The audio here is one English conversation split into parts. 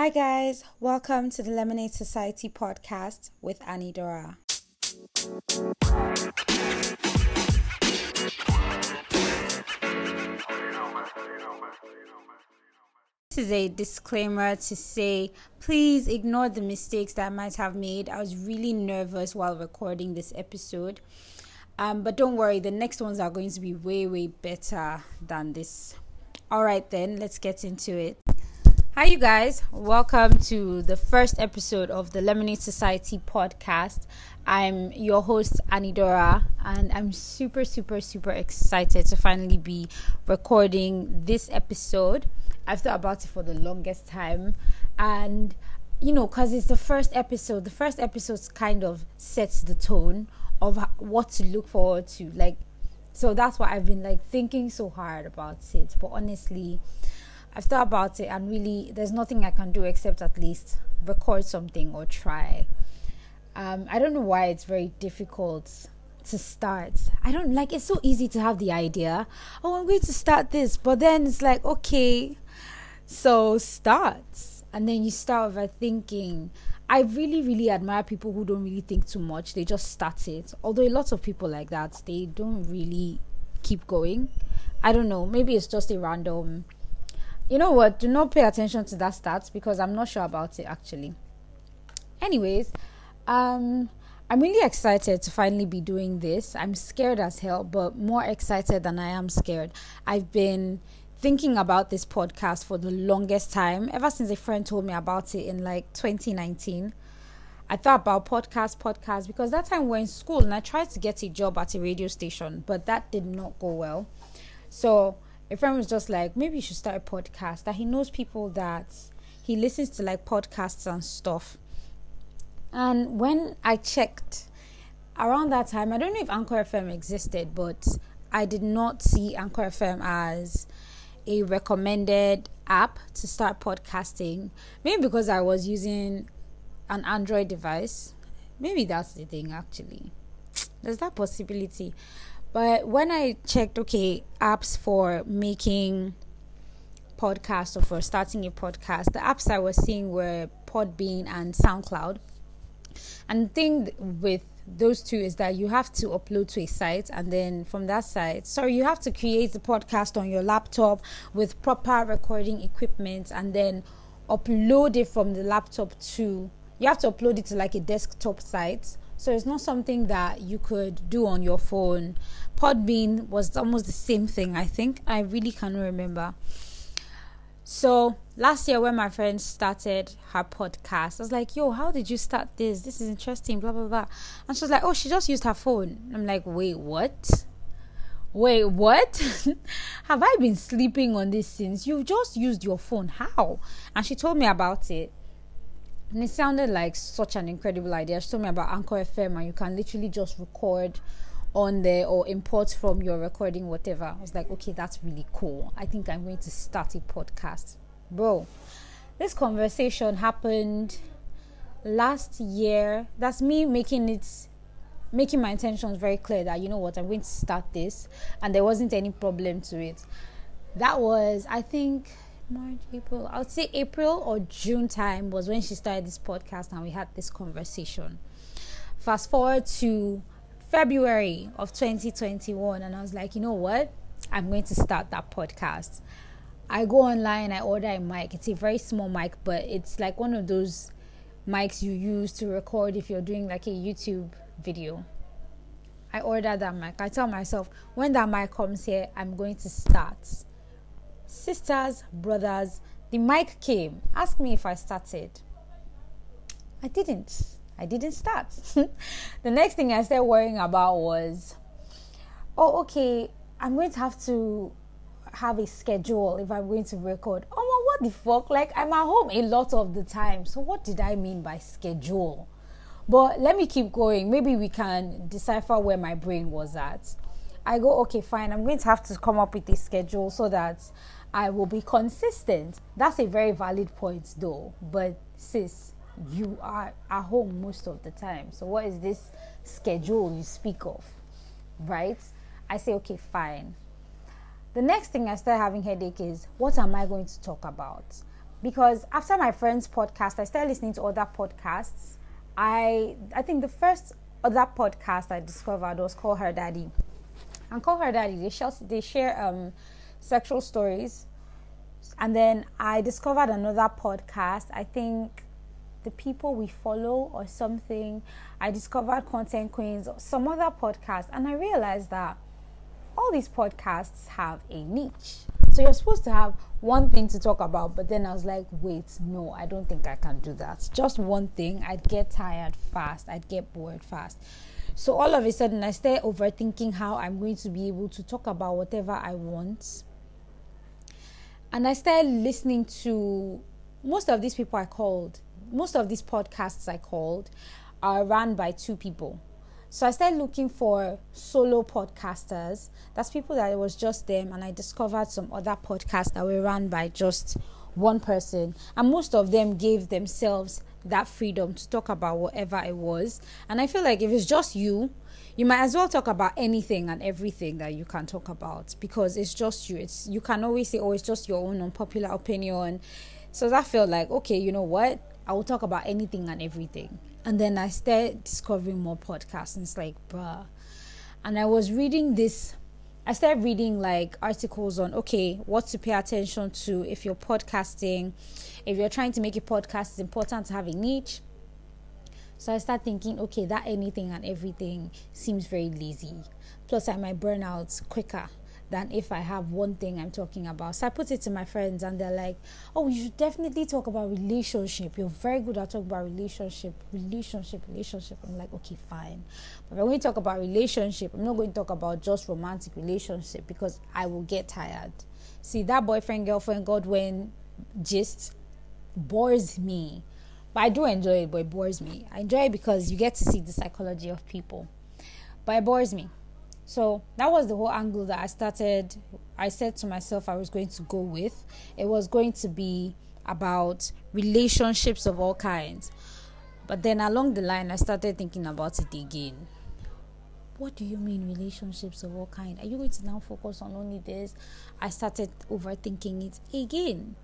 Hi, guys. Welcome to the Lemonade Society podcast with Annie Dora. This is a disclaimer to say please ignore the mistakes that I might have made. I was really nervous while recording this episode. Um, but don't worry, the next ones are going to be way, way better than this. All right, then, let's get into it. Hi, you guys. Welcome to the first episode of the Lemonade Society podcast. I'm your host, Anidora, and I'm super, super, super excited to finally be recording this episode. I've thought about it for the longest time, and you know, because it's the first episode, the first episode kind of sets the tone of what to look forward to. Like, so that's why I've been like thinking so hard about it, but honestly, I've thought about it and really there's nothing I can do except at least record something or try. Um, I don't know why it's very difficult to start. I don't like it's so easy to have the idea, oh, I'm going to start this, but then it's like, okay, so start. And then you start overthinking. I really, really admire people who don't really think too much. They just start it. Although a lot of people like that, they don't really keep going. I don't know. Maybe it's just a random you know what? Do not pay attention to that stats because I'm not sure about it actually. Anyways, um, I'm really excited to finally be doing this. I'm scared as hell, but more excited than I am scared. I've been thinking about this podcast for the longest time, ever since a friend told me about it in like 2019. I thought about podcast, podcast, because that time we're in school and I tried to get a job at a radio station, but that did not go well. So a friend was just like, maybe you should start a podcast. That he knows people that he listens to like podcasts and stuff. And when I checked around that time, I don't know if Anchor FM existed, but I did not see Anchor FM as a recommended app to start podcasting. Maybe because I was using an Android device. Maybe that's the thing actually. There's that possibility. But when I checked, okay, apps for making podcasts or for starting a podcast, the apps I was seeing were Podbean and SoundCloud. And the thing with those two is that you have to upload to a site and then from that site sorry you have to create the podcast on your laptop with proper recording equipment and then upload it from the laptop to you have to upload it to like a desktop site so it's not something that you could do on your phone. Podbean was almost the same thing, I think. I really cannot remember. So last year when my friend started her podcast, I was like, yo, how did you start this? This is interesting, blah blah blah. And she was like, Oh, she just used her phone. I'm like, wait, what? Wait, what? Have I been sleeping on this since? You've just used your phone. How? And she told me about it. And it sounded like such an incredible idea. She told me about Anchor FM, and you can literally just record on there or import from your recording, whatever. I was like, okay, that's really cool. I think I'm going to start a podcast. Bro, this conversation happened last year. That's me making it making my intentions very clear that you know what, I'm going to start this and there wasn't any problem to it. That was I think March, April. I would say April or June time was when she started this podcast and we had this conversation. Fast forward to February of 2021, and I was like, you know what? I'm going to start that podcast. I go online, I order a mic. It's a very small mic, but it's like one of those mics you use to record if you're doing like a YouTube video. I order that mic. I tell myself, when that mic comes here, I'm going to start sisters, brothers, the mic came. Ask me if I started. I didn't. I didn't start. the next thing I started worrying about was, oh, okay, I'm going to have to have a schedule if I'm going to record. Oh, what the fuck? Like, I'm at home a lot of the time. So, what did I mean by schedule? But let me keep going. Maybe we can decipher where my brain was at. I go, okay, fine. I'm going to have to come up with a schedule so that I will be consistent. That's a very valid point, though. But sis, you are at home most of the time. So what is this schedule you speak of? Right? I say, okay, fine. The next thing I start having headache is what am I going to talk about? because after my friend's podcast, I started listening to other podcasts. I I think the first other podcast I discovered was Call Her Daddy. And Call Her Daddy, they share, they share um, sexual stories. And then I discovered another podcast. I think the people we follow or something. I discovered Content Queens, some other podcast, and I realized that all these podcasts have a niche. So you're supposed to have one thing to talk about, but then I was like, wait, no, I don't think I can do that. Just one thing, I'd get tired fast, I'd get bored fast. So all of a sudden, I start overthinking how I'm going to be able to talk about whatever I want. And I started listening to most of these people I called, most of these podcasts I called are run by two people. So I started looking for solo podcasters. That's people that it was just them, and I discovered some other podcasts that were run by just one person. And most of them gave themselves that freedom to talk about whatever it was. And I feel like if it's just you, you might as well talk about anything and everything that you can talk about because it's just you. It's you can always say, Oh, it's just your own unpopular opinion. So that felt like, okay, you know what? I will talk about anything and everything. And then I started discovering more podcasts, and it's like, bruh. And I was reading this, I started reading like articles on, okay, what to pay attention to if you're podcasting. If you're trying to make a podcast, it's important to have a niche. So I start thinking, okay, that anything and everything seems very lazy. Plus, I might burn out quicker than if I have one thing I'm talking about. So I put it to my friends, and they're like, "Oh, you should definitely talk about relationship. You're very good at talking about relationship, relationship, relationship." I'm like, "Okay, fine." But when we talk about relationship, I'm not going to talk about just romantic relationship because I will get tired. See that boyfriend girlfriend Godwin gist bores me. But I do enjoy it, but it bores me. I enjoy it because you get to see the psychology of people. But it bores me. So that was the whole angle that I started. I said to myself I was going to go with. It was going to be about relationships of all kinds. But then along the line, I started thinking about it again. What do you mean relationships of all kinds? Are you going to now focus on only this? I started overthinking it again.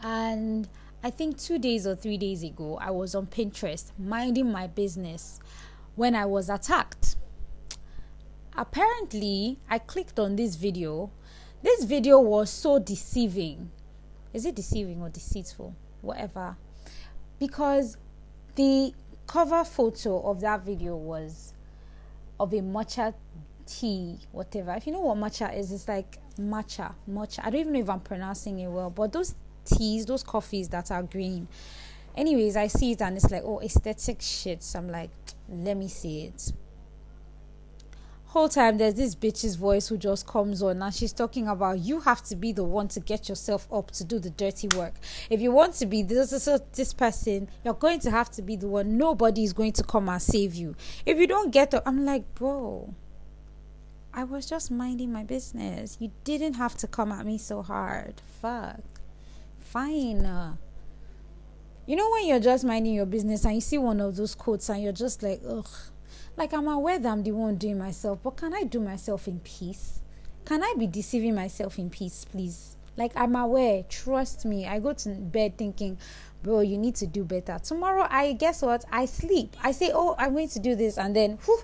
And I think two days or three days ago, I was on Pinterest minding my business when I was attacked apparently I clicked on this video. This video was so deceiving. Is it deceiving or deceitful? Whatever. Because the cover photo of that video was of a matcha tea, whatever. If you know what matcha is, it's like matcha, matcha. I don't even know if I'm pronouncing it well, but those teas, those coffees that are green. Anyways, I see it and it's like, oh, aesthetic shit. So I'm like, let me see it whole time there's this bitch's voice who just comes on and she's talking about you have to be the one to get yourself up to do the dirty work. If you want to be this this, this person, you're going to have to be the one. Nobody is going to come and save you. If you don't get up, I'm like, bro. I was just minding my business. You didn't have to come at me so hard. Fuck. Fine. You know when you're just minding your business and you see one of those quotes and you're just like, ugh like I'm aware that I'm the one doing myself, but can I do myself in peace? Can I be deceiving myself in peace, please? Like I'm aware, trust me. I go to bed thinking, bro, you need to do better. Tomorrow, I guess what? I sleep. I say, oh, I'm going to do this, and then, whew,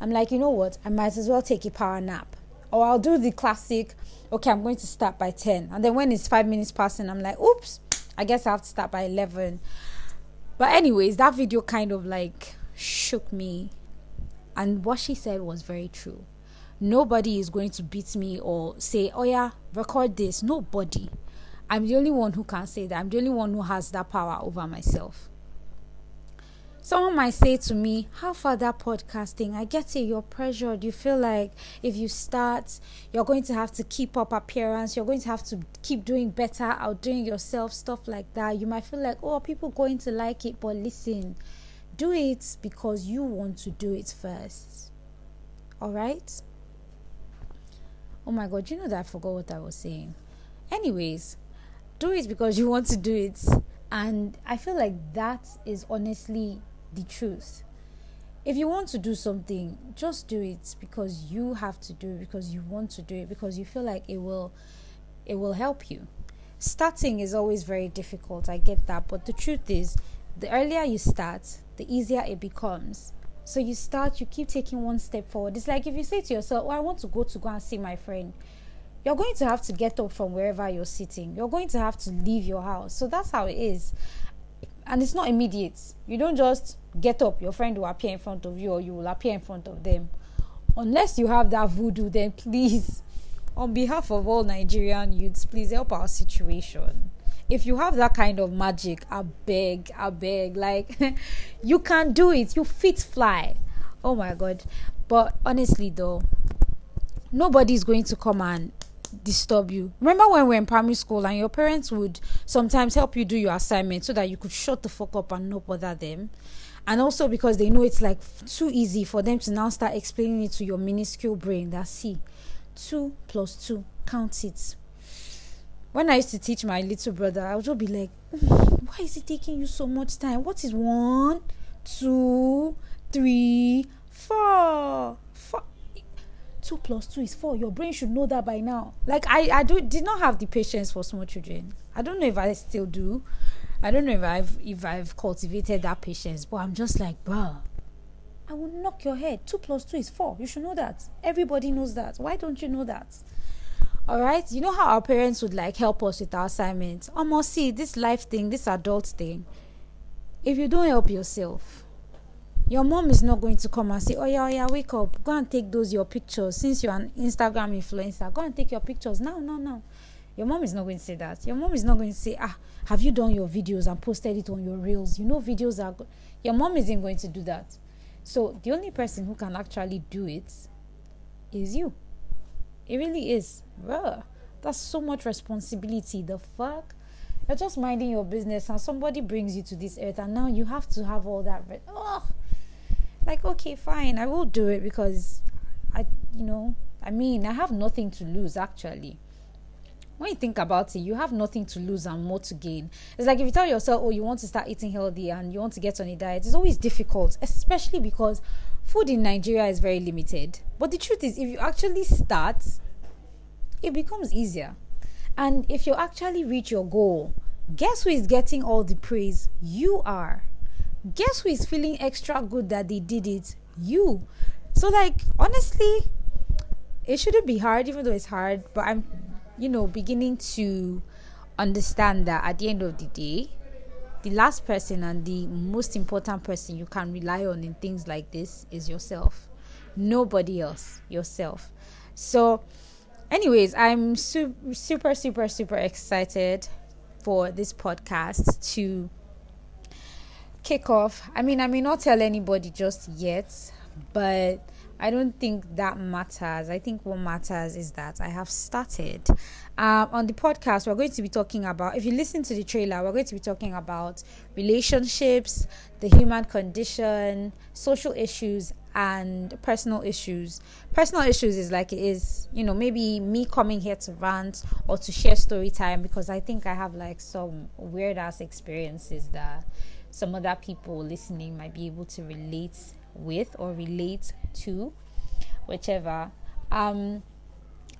I'm like, you know what? I might as well take a power nap, or I'll do the classic. Okay, I'm going to start by ten, and then when it's five minutes passing, I'm like, oops, I guess I have to start by eleven. But anyways, that video kind of like shook me and what she said was very true. Nobody is going to beat me or say, oh yeah, record this. Nobody. I'm the only one who can say that. I'm the only one who has that power over myself. Someone might say to me, How far that podcasting? I get it, you're pressured. You feel like if you start, you're going to have to keep up appearance, you're going to have to keep doing better, outdoing yourself, stuff like that. You might feel like, Oh, people going to like it? But listen, do it because you want to do it first. All right? Oh my god, you know that I forgot what I was saying. Anyways, do it because you want to do it. And I feel like that is honestly the truth. If you want to do something, just do it because you have to do it because you want to do it because you feel like it will it will help you. starting is always very difficult. I get that. But the truth is, the earlier you start, the easier it becomes. So you start, you keep taking one step forward. It's like if you say to yourself, Oh, I want to go to go and see my friend. You're going to have to get up from wherever you're sitting. You're going to have to leave your house. So that's how it is. And it's not immediate. You don't just get up, your friend will appear in front of you or you will appear in front of them. Unless you have that voodoo, then please on behalf of all Nigerian youths, please help our situation. If you have that kind of magic, I beg, I beg, like you can do it. You fit fly. Oh my god. But honestly though, nobody's going to come and disturb you. Remember when we were in primary school and your parents would sometimes help you do your assignment so that you could shut the fuck up and not bother them? And also because they know it's like too easy for them to now start explaining it to your minuscule brain that see 2 plus 2. Count it. When I used to teach my little brother, I would just be like, mm, why is it taking you so much time? What is one, two, three, four, plus two is four. Your brain should know that by now. Like I, I do did not have the patience for small children. I don't know if I still do. I don't know if I've if I've cultivated that patience, but I'm just like, bruh, I will knock your head. Two plus two is four. You should know that. Everybody knows that. Why don't you know that? All right. You know how our parents would like help us with our assignments. Almost see this life thing, this adult thing. If you don't help yourself, your mom is not going to come and say, "Oh yeah, oh yeah, wake up, go and take those your pictures." Since you're an Instagram influencer, go and take your pictures now, no, no. Your mom is not going to say that. Your mom is not going to say, "Ah, have you done your videos and posted it on your reels?" You know, videos are. Go-. Your mom isn't going to do that. So the only person who can actually do it is you. It really is. Bruh, that's so much responsibility. The fuck? You're just minding your business and somebody brings you to this earth and now you have to have all that. Re- oh, like, okay, fine, I will do it because I, you know, I mean, I have nothing to lose actually when you think about it, you have nothing to lose and more to gain. It's like if you tell yourself, oh, you want to start eating healthy and you want to get on a diet, it's always difficult, especially because food in Nigeria is very limited. But the truth is, if you actually start, it becomes easier. And if you actually reach your goal, guess who is getting all the praise? You are. Guess who is feeling extra good that they did it? You. So, like, honestly, it shouldn't be hard, even though it's hard, but I'm you know, beginning to understand that at the end of the day, the last person and the most important person you can rely on in things like this is yourself. Nobody else, yourself. So, anyways, I'm su- super, super, super excited for this podcast to kick off. I mean, I may not tell anybody just yet, but I don't think that matters. I think what matters is that I have started. Um, on the podcast, we're going to be talking about, if you listen to the trailer, we're going to be talking about relationships, the human condition, social issues, and personal issues. Personal issues is like it is, you know, maybe me coming here to rant or to share story time because I think I have like some weird ass experiences that some other people listening might be able to relate with or relate to, whichever. Um,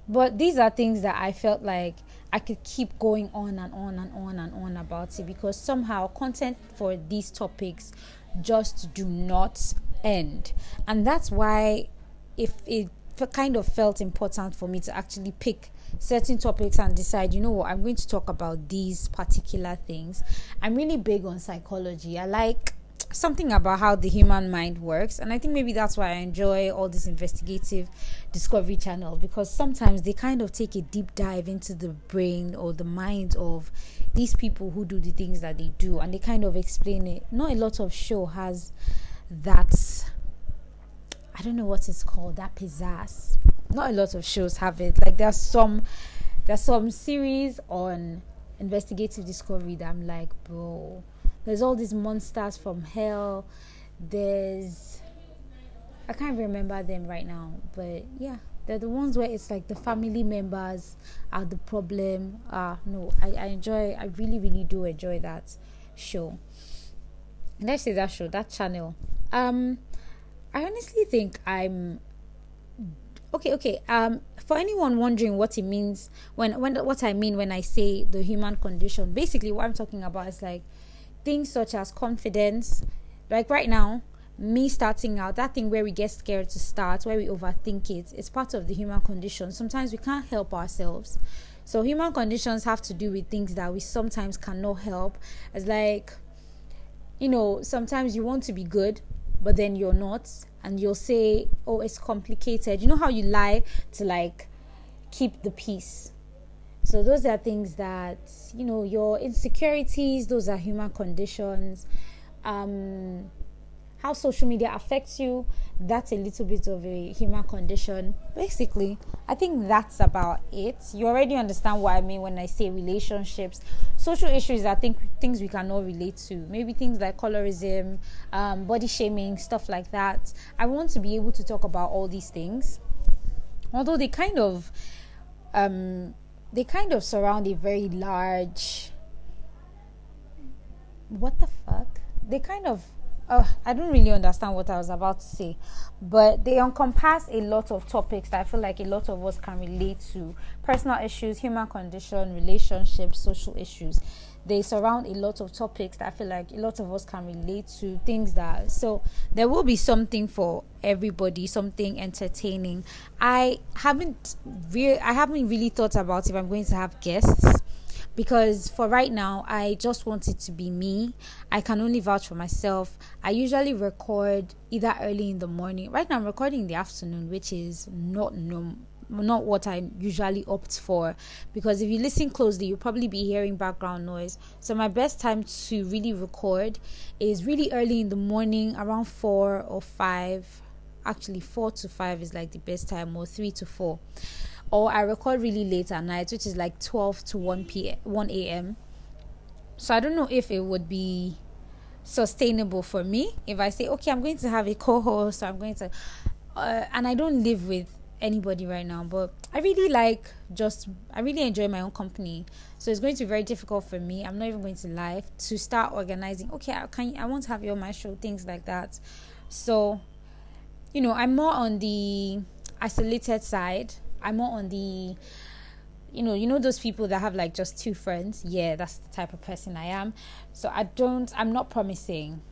but these are things that I felt like I could keep going on and on and on and on about it because somehow content for these topics just do not end. And that's why if it kind of felt important for me to actually pick certain topics and decide, you know what, I'm going to talk about these particular things. I'm really big on psychology. I like something about how the human mind works and i think maybe that's why i enjoy all this investigative discovery channel because sometimes they kind of take a deep dive into the brain or the mind of these people who do the things that they do and they kind of explain it not a lot of show has that i don't know what it's called that pizzazz not a lot of shows have it like there's some there's some series on investigative discovery that i'm like bro there's all these monsters from hell. There's I can't remember them right now, but yeah, they're the ones where it's like the family members are the problem. Uh, no, I, I enjoy. I really, really do enjoy that show. Let's say that show, that channel. Um, I honestly think I'm okay okay um for anyone wondering what it means when when what i mean when i say the human condition basically what i'm talking about is like things such as confidence. Like right now me starting out that thing where we get scared to start where we overthink it it's part of the human condition. Sometimes we can't help ourselves. So human conditions have to do with things that we sometimes cannot help. It's like you know sometimes you want to be good but then you're not and you'll say oh it's complicated. You know how you lie to like keep the peace? So those are things that you know your insecurities those are human conditions. Um how social media affects you that's a little bit of a human condition. Basically i think that's about it. You already understand what i mean when i say relationships. Social issues i think things we cannot relate to. Maybe things like colorism um, body shaming stuff like that. I want to be able to talk about all these things. Although they kind of um, they kind of surround a very large what the fuck? They kind of uh, I don't really understand what I was about to say, but they encompass a lot of topics that I feel like a lot of us can relate to personal issues, human condition, relationships, social issues. They surround a lot of topics that I feel like a lot of us can relate to things that so there will be something for everybody, something entertaining. I haven't really I haven't really thought about if I'm going to have guests because for right now i just want it to be me. I can only vouch for myself. I usually record either early in the morning. Right now i'm recording in the afternoon which is not no not what I usually opt for. Because if you listen closely, you'll probably be hearing background noise. So, my best time to really record is really early in the morning, around four or five. Actually, four to five is like the best time, or three to four or I record really late at night, which is like 12 to 1 p.m. 1 a.m. So I don't know if it would be sustainable for me if I say, okay, I'm going to have a co-host, I'm going to, uh, and I don't live with anybody right now, but I really like just, I really enjoy my own company. So it's going to be very difficult for me. I'm not even going to lie to start organizing. Okay, I can, I want to have you on my show, things like that. So, you know, I'm more on the isolated side I'm more on the you know, you know those people that have like just two friends. Yeah, that's the type of person I am. So I don't I'm not promising.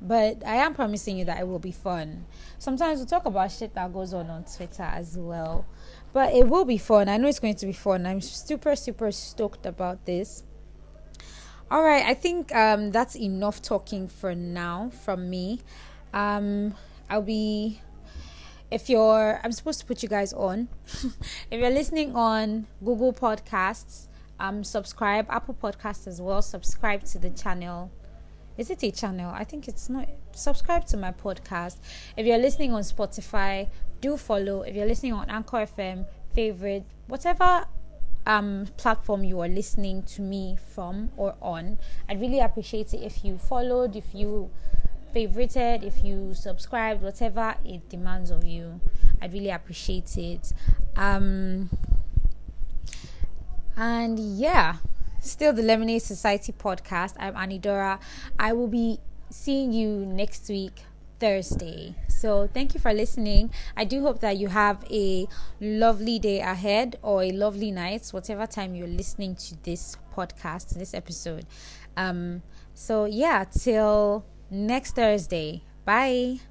But I am promising you that it will be fun. Sometimes we talk about shit that goes on on Twitter as well. But it will be fun. I know it's going to be fun. I'm super super stoked about this. All right, I think um, that's enough talking for now from me. Um, I'll be if you're i'm supposed to put you guys on. If you're listening on google podcasts um subscribe. Apple podcasts as well. Subscribe to the channel. Is it a channel? I think it's not. Subscribe to my podcast. If you're listening on spotify do follow. If you're listening on anchor fm favorite whatever um platform you are listening to me from or on i'd really appreciate it if you followed if you favorited, if you subscribed, whatever it demands of you. I'd really appreciate it. Um, and yeah, still the Lemonade Society podcast. I'm Anidora. I will be seeing you next week, Thursday. So thank you for listening. I do hope that you have a lovely day ahead or a lovely night, whatever time you're listening to this podcast, this episode. Um, so yeah, till next Thursday. Bye.